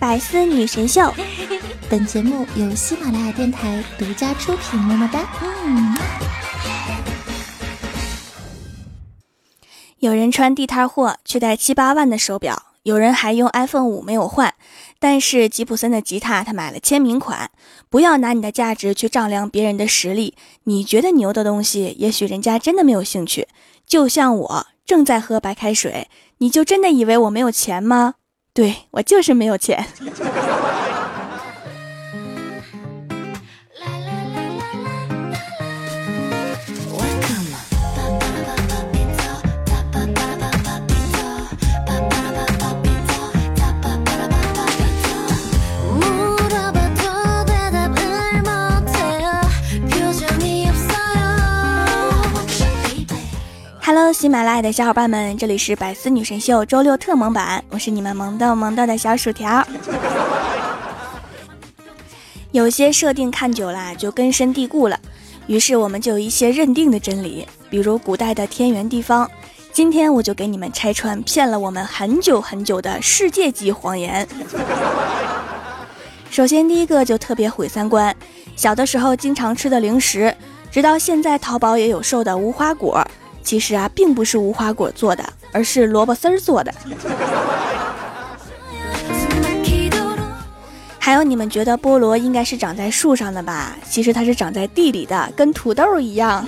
百思女神秀，本节目由喜马拉雅电台独家出品。么么哒。嗯。有人穿地摊货却戴七八万的手表，有人还用 iPhone 五没有换，但是吉普森的吉他他买了签名款。不要拿你的价值去丈量别人的实力，你觉得牛的东西，也许人家真的没有兴趣。就像我正在喝白开水，你就真的以为我没有钱吗？对我就是没有钱。喜马拉雅的小伙伴们，这里是百思女神秀周六特萌版，我是你们萌豆萌豆的小薯条。有些设定看久了就根深蒂固了，于是我们就有一些认定的真理，比如古代的天圆地方。今天我就给你们拆穿骗了我们很久很久的世界级谎言。首先第一个就特别毁三观，小的时候经常吃的零食，直到现在淘宝也有售的无花果。其实啊，并不是无花果做的，而是萝卜丝儿做的。还有，你们觉得菠萝应该是长在树上的吧？其实它是长在地里的，跟土豆一样。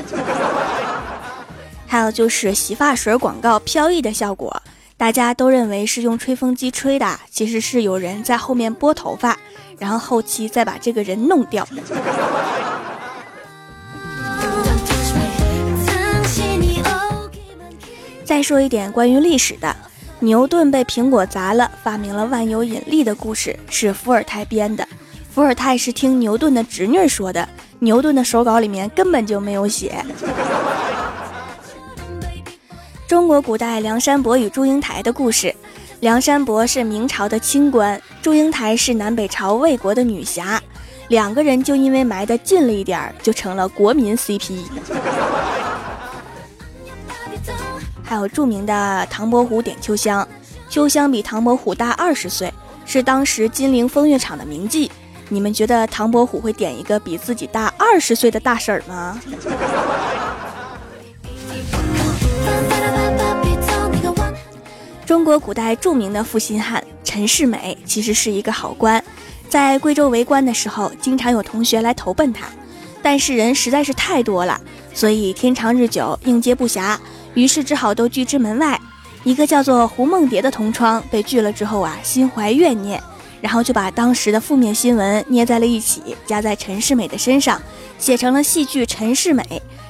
还有就是洗发水广告飘逸的效果，大家都认为是用吹风机吹的，其实是有人在后面拨头发，然后后期再把这个人弄掉。再说一点关于历史的，牛顿被苹果砸了，发明了万有引力的故事是伏尔泰编的。伏尔泰是听牛顿的侄女说的，牛顿的手稿里面根本就没有写。中国古代梁山伯与祝英台的故事，梁山伯是明朝的清官，祝英台是南北朝魏国的女侠，两个人就因为埋的近了一点，就成了国民 CP。还有著名的唐伯虎点秋香，秋香比唐伯虎大二十岁，是当时金陵风月场的名妓。你们觉得唐伯虎会点一个比自己大二十岁的大婶儿吗？中国古代著名的负心汉陈世美，其实是一个好官，在贵州为官的时候，经常有同学来投奔他，但是人实在是太多了，所以天长日久，应接不暇。于是只好都拒之门外。一个叫做胡梦蝶的同窗被拒了之后啊，心怀怨念，然后就把当时的负面新闻捏在了一起，加在陈世美的身上，写成了戏剧《陈世美》，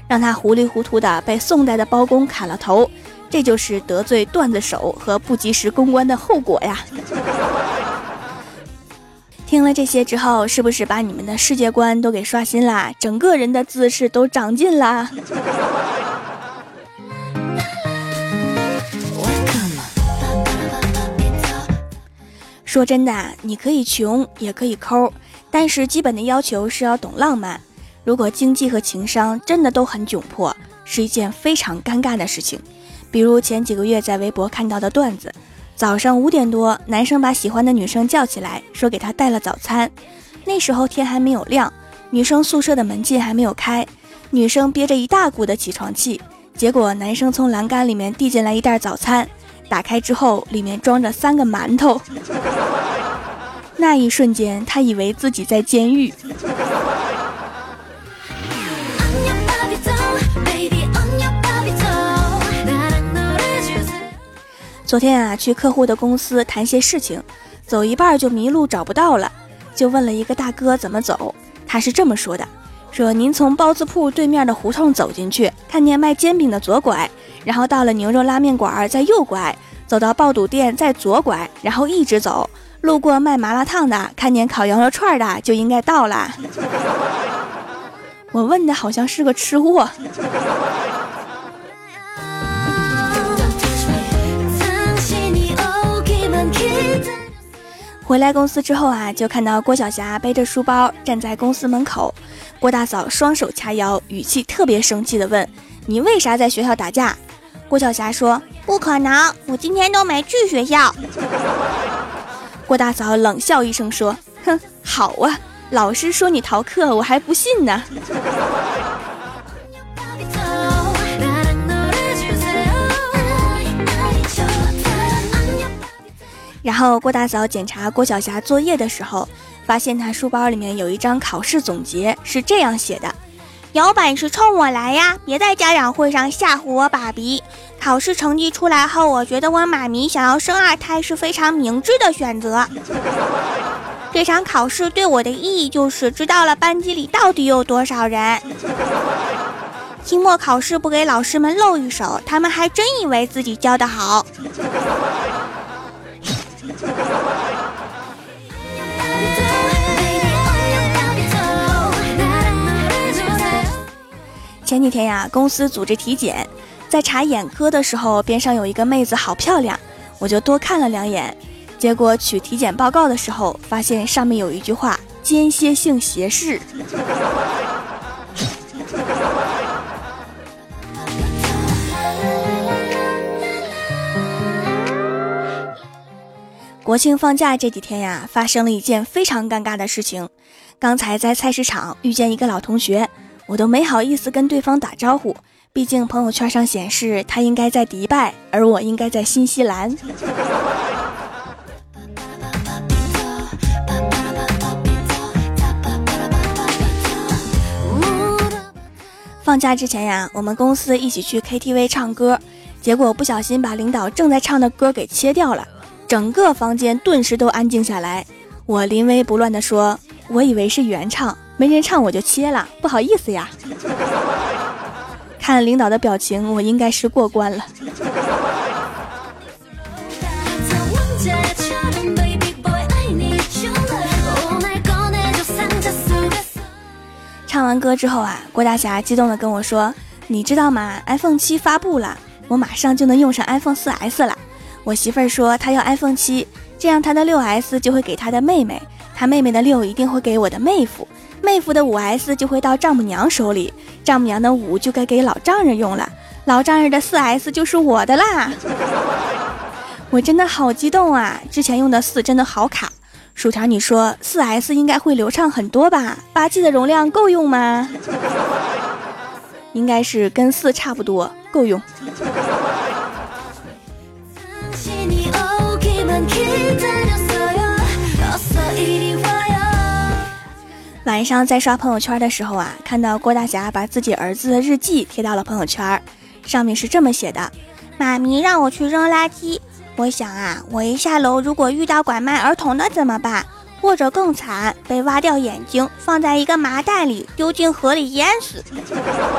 让他糊里糊涂的被宋代的包公砍了头。这就是得罪段子手和不及时公关的后果呀！听了这些之后，是不是把你们的世界观都给刷新啦？整个人的姿势都长进啦？说真的，你可以穷，也可以抠，但是基本的要求是要懂浪漫。如果经济和情商真的都很窘迫，是一件非常尴尬的事情。比如前几个月在微博看到的段子：早上五点多，男生把喜欢的女生叫起来，说给她带了早餐。那时候天还没有亮，女生宿舍的门禁还没有开，女生憋着一大股的起床气，结果男生从栏杆里面递进来一袋早餐。打开之后，里面装着三个馒头。那一瞬间，他以为自己在监狱。昨天啊，去客户的公司谈些事情，走一半就迷路找不到了，就问了一个大哥怎么走。他是这么说的：说您从包子铺对面的胡同走进去，看见卖煎饼的左拐。然后到了牛肉拉面馆儿，再右拐，走到爆肚店，再左拐，然后一直走，路过卖麻辣烫的，看见烤羊肉串的，就应该到了。我问的好像是个吃货。回来公司之后啊，就看到郭晓霞背着书包站在公司门口，郭大嫂双手掐腰，语气特别生气的问：“你为啥在学校打架？”郭晓霞说：“不可能，我今天都没去学校。”郭大嫂冷笑一声说：“哼，好啊，老师说你逃课，我还不信呢。”然后郭大嫂检查郭晓霞作业的时候，发现她书包里面有一张考试总结，是这样写的：“有本事冲我来呀！别在家长会上吓唬我爸比。考试成绩出来后，我觉得我妈咪想要生二胎是非常明智的选择。这场考试对我的意义就是知道了班级里到底有多少人。期末考试不给老师们露一手，他们还真以为自己教的好。”前几天呀，公司组织体检，在查眼科的时候，边上有一个妹子，好漂亮，我就多看了两眼。结果取体检报告的时候，发现上面有一句话：间歇性斜视。国庆放假这几天呀，发生了一件非常尴尬的事情。刚才在菜市场遇见一个老同学。我都没好意思跟对方打招呼，毕竟朋友圈上显示他应该在迪拜，而我应该在新西兰。放假之前呀，我们公司一起去 KTV 唱歌，结果不小心把领导正在唱的歌给切掉了，整个房间顿时都安静下来。我临危不乱地说：“我以为是原唱。”没人唱我就切了，不好意思呀。看领导的表情，我应该是过关了。唱完歌之后啊，郭大侠激动的跟我说：“你知道吗？iPhone 七发布了，我马上就能用上 iPhone 四 S 了。”我媳妇儿说她要 iPhone 七，这样她的六 S 就会给她的妹妹，她妹妹的六一定会给我的妹夫。妹夫的五 S 就会到丈母娘手里，丈母娘的五就该给老丈人用了，老丈人的四 S 就是我的啦！我真的好激动啊！之前用的四真的好卡，薯条你说四 S 应该会流畅很多吧？八 G 的容量够用吗？应该是跟四差不多，够用。晚上在刷朋友圈的时候啊，看到郭大侠把自己儿子的日记贴到了朋友圈，上面是这么写的：“妈咪让我去扔垃圾，我想啊，我一下楼如果遇到拐卖儿童的怎么办？或者更惨，被挖掉眼睛，放在一个麻袋里丢进河里淹死。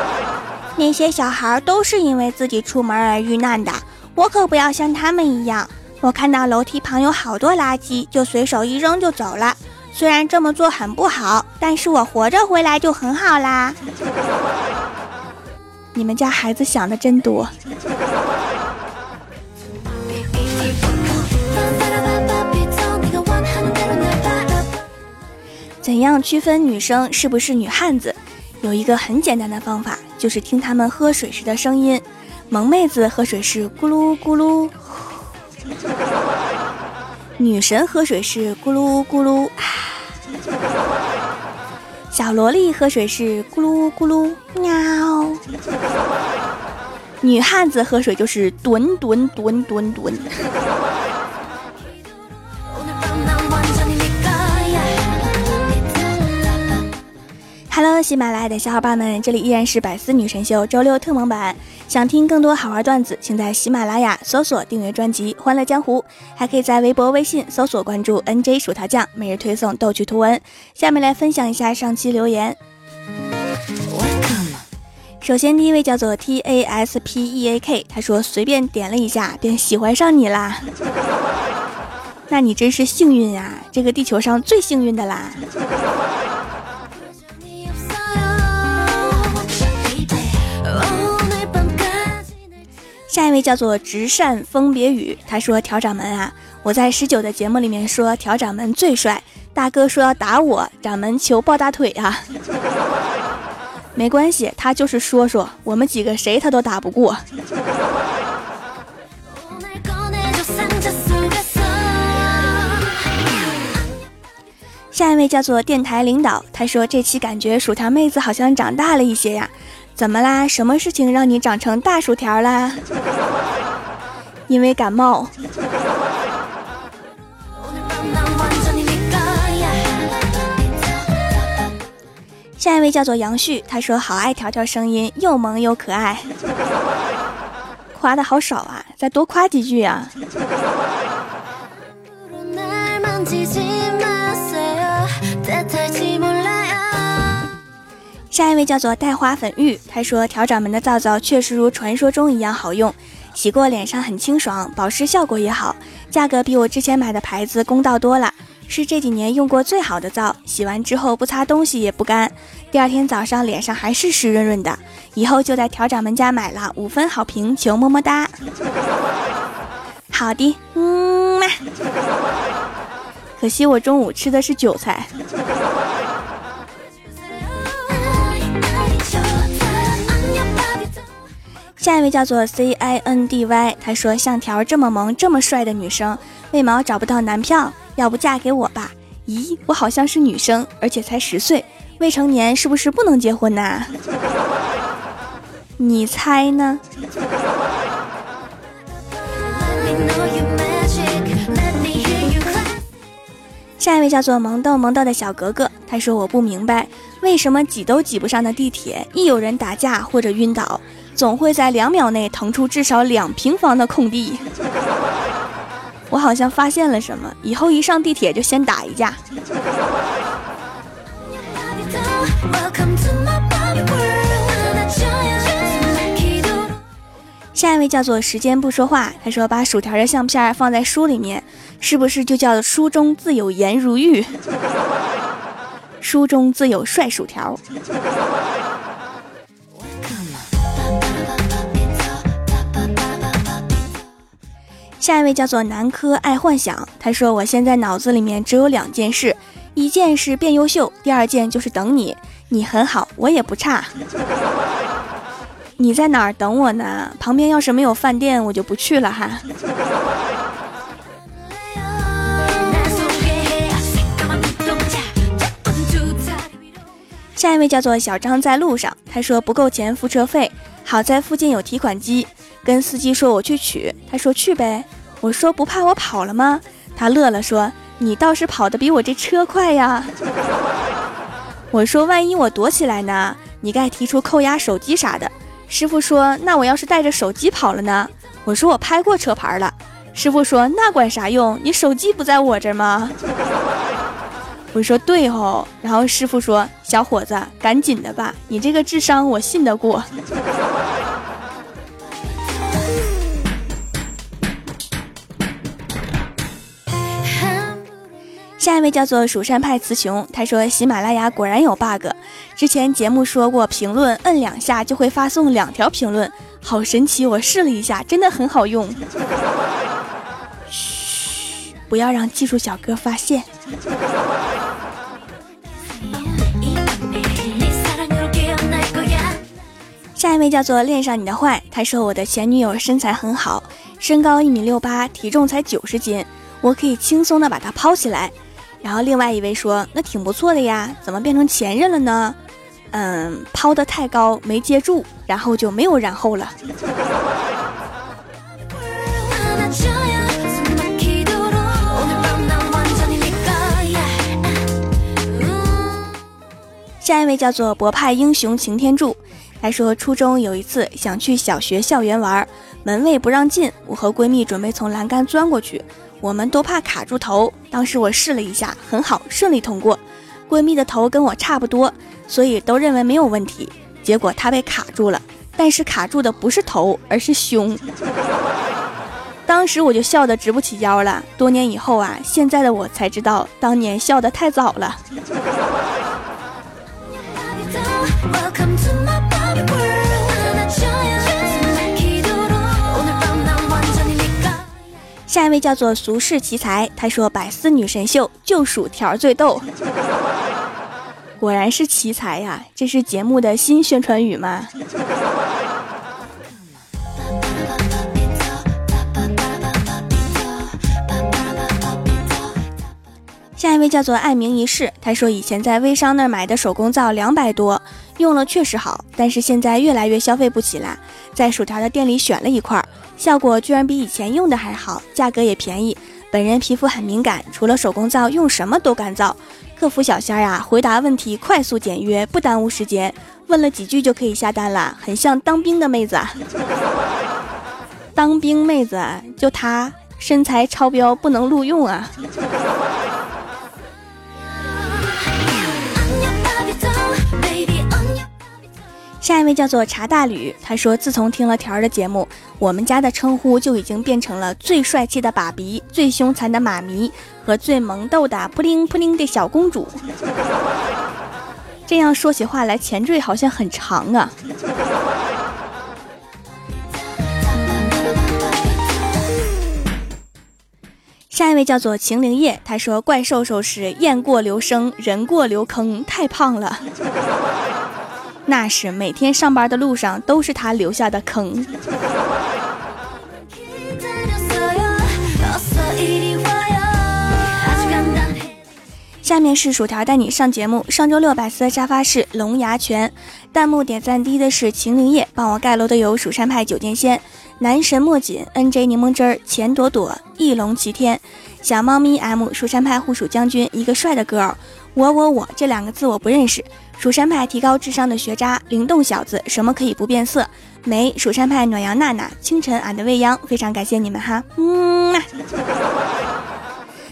那些小孩都是因为自己出门而遇难的，我可不要像他们一样。我看到楼梯旁有好多垃圾，就随手一扔就走了。”虽然这么做很不好，但是我活着回来就很好啦。你们家孩子想的真多。怎样区分女生是不是女汉子？有一个很简单的方法，就是听她们喝水时的声音。萌妹子喝水是咕噜咕噜，女神喝水是咕噜咕噜。小萝莉喝水是咕噜咕噜喵，女汉子喝水就是吨吨吨吨吨。Hello，喜马拉雅的小伙伴们，这里依然是百思女神秀周六特蒙版。想听更多好玩段子，请在喜马拉雅搜索订阅专辑《欢乐江湖》，还可以在微博、微信搜索关注 NJ 薯条酱，每日推送逗趣图文。下面来分享一下上期留言。首先，第一位叫做 T A S P E A K，他说随便点了一下便喜欢上你啦，那你真是幸运呀，这个地球上最幸运的啦。下一位叫做直扇风别雨，他说：“调掌门啊，我在十九的节目里面说调掌门最帅，大哥说要打我，掌门求抱大腿啊。没关系，他就是说说，我们几个谁他都打不过。”下一位叫做电台领导，他说这期感觉薯条妹子好像长大了一些呀，怎么啦？什么事情让你长成大薯条啦？因为感冒。下一位叫做杨旭，他说好爱条条声音，又萌又可爱。夸的好少啊，再多夸几句啊。下一位叫做带花粉玉，他说调掌门的皂皂确实如传说中一样好用，洗过脸上很清爽，保湿效果也好，价格比我之前买的牌子公道多了，是这几年用过最好的皂，洗完之后不擦东西也不干，第二天早上脸上还是湿润润的，以后就在调掌门家买了，五分好评，求么么哒。好的，嗯嘛。可惜我中午吃的是韭菜。下一位叫做 C I N D Y，他说像条这么萌这么帅的女生，为毛找不到男票？要不嫁给我吧？咦，我好像是女生，而且才十岁，未成年是不是不能结婚呐？你猜呢？下一位叫做萌豆萌豆的小格格，他说我不明白为什么挤都挤不上的地铁，一有人打架或者晕倒。总会在两秒内腾出至少两平方的空地。我好像发现了什么，以后一上地铁就先打一架。下一位叫做时间不说话，他说把薯条的相片放在书里面，是不是就叫书中自有颜如玉？书中自有帅薯条。下一位叫做南柯爱幻想，他说：“我现在脑子里面只有两件事，一件是变优秀，第二件就是等你。你很好，我也不差。你在哪儿等我呢？旁边要是没有饭店，我就不去了哈。”下一位叫做小张，在路上，他说不够钱付车费，好在附近有提款机。跟司机说我去取，他说去呗。我说不怕我跑了吗？他乐了说你倒是跑得比我这车快呀。我说万一我躲起来呢？你该提出扣押手机啥的。师傅说那我要是带着手机跑了呢？我说我拍过车牌了。师傅说那管啥用？你手机不在我这吗？我说对哦。然后师傅说小伙子赶紧的吧，你这个智商我信得过。下一位叫做蜀山派雌雄，他说喜马拉雅果然有 bug，之前节目说过评论摁两下就会发送两条评论，好神奇！我试了一下，真的很好用。嘘，不要让技术小哥发现。下一位叫做恋上你的坏，他说我的前女友身材很好，身高一米六八，体重才九十斤，我可以轻松的把她抛起来。然后另外一位说：“那挺不错的呀，怎么变成前任了呢？”嗯，抛得太高没接住，然后就没有然后了。下一位叫做博派英雄擎天柱，他说初中有一次想去小学校园玩，门卫不让进，我和闺蜜准备从栏杆钻过去。我们都怕卡住头，当时我试了一下，很好，顺利通过。闺蜜的头跟我差不多，所以都认为没有问题。结果她被卡住了，但是卡住的不是头，而是胸。当时我就笑得直不起腰了。多年以后啊，现在的我才知道，当年笑得太早了。下一位叫做俗世奇才，他说百思女神秀就薯条最逗，果然是奇才呀！这是节目的新宣传语吗？下一位叫做爱民一世，他说以前在微商那儿买的手工皂两百多，用了确实好，但是现在越来越消费不起啦。在薯条的店里选了一块，效果居然比以前用的还好，价格也便宜。本人皮肤很敏感，除了手工皂用什么都干燥。客服小仙儿呀，回答问题快速简约，不耽误时间，问了几句就可以下单了，很像当兵的妹子。当兵妹子就她身材超标，不能录用啊。下一位叫做茶大吕，他说自从听了条儿的节目，我们家的称呼就已经变成了最帅气的爸比、最凶残的妈咪和最萌逗的扑灵扑灵的小公主。这样说起话来，前缀好像很长啊。下一位叫做秦灵叶，他说怪兽兽是雁过留声，人过留坑，太胖了。那是每天上班的路上都是他留下的坑。下面是薯条带你上节目。上周六百思沙发是龙牙泉，弹幕点赞低的是秦灵叶，帮我盖楼的有蜀山派九剑仙、男神莫锦、NJ 柠檬汁儿、钱朵朵、翼龙齐天、小猫咪 M、蜀山派护蜀将军，一个帅的 girl。我我我这两个字我不认识。蜀山派提高智商的学渣，灵动小子，什么可以不变色？没蜀山派暖阳娜娜，清晨俺的未央，非常感谢你们哈，嗯。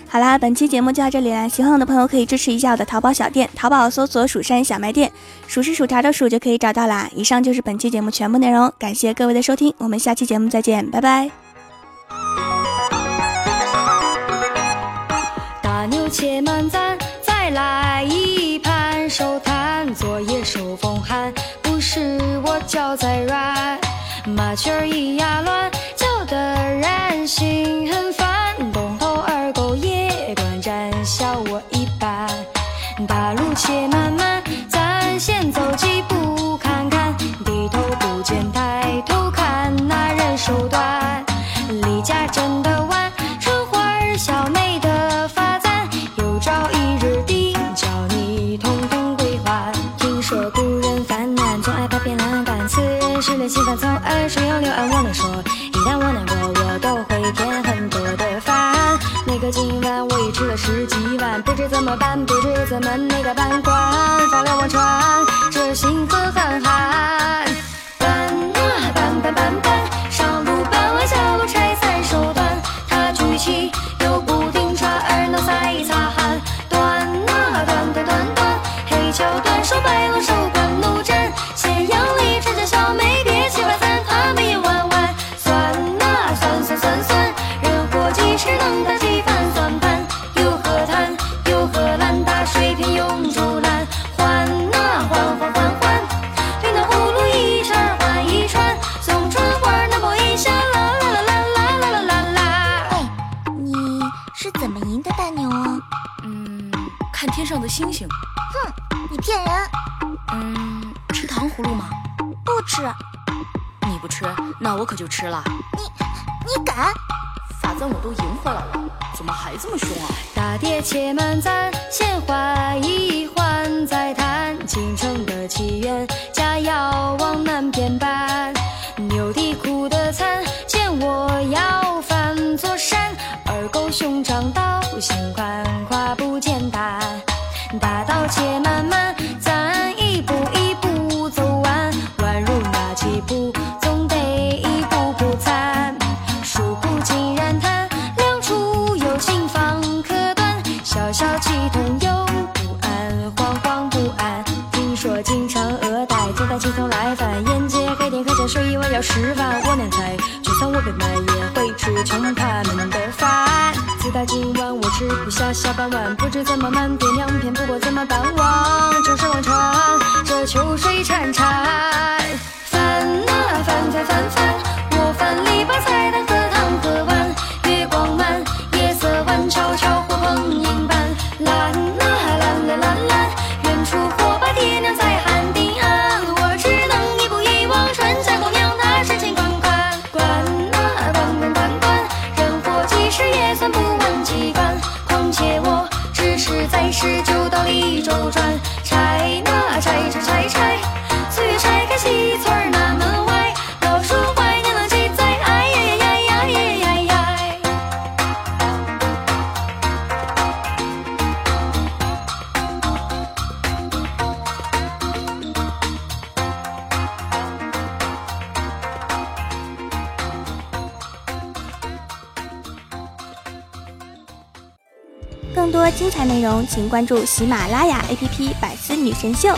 好啦，本期节目就到这里啦，喜欢我的朋友可以支持一下我的淘宝小店，淘宝搜索“蜀山小卖店”，数是薯条的数就可以找到啦。以上就是本期节目全部内容，感谢各位的收听，我们下期节目再见，拜拜。大牛且慢咱再来一盘手摊，昨夜受风寒，不是我脚在软，麻雀儿咿呀乱，叫得人心很烦。东头二狗夜观战，笑我一般。大路且漫漫，咱先走几步看看，低头不见抬头看，那人手短，么办，不知怎么那个办官，发了我传，这心河憨憨。吃了。你你敢？反正我都赢回来了，怎么还这么凶啊？大碟且慢咱先缓一缓再谈，京城的起源家要往南边搬，牛的苦的惨，见我要翻座山，二狗熊掌刀心宽胯不简单，大道且慢慢，城恶歹总带气筒来犯，沿街黑店客栈睡一晚要十万。我难猜，就算我被卖，也会吃穷他们的饭。自打今晚我吃不下下半碗，不知怎么瞒爹娘骗，不过怎么办忘？就是忘川，这秋水潺潺。烦啊烦烦烦烦，我翻篱笆菜关注喜马拉雅 app 百思女神秀。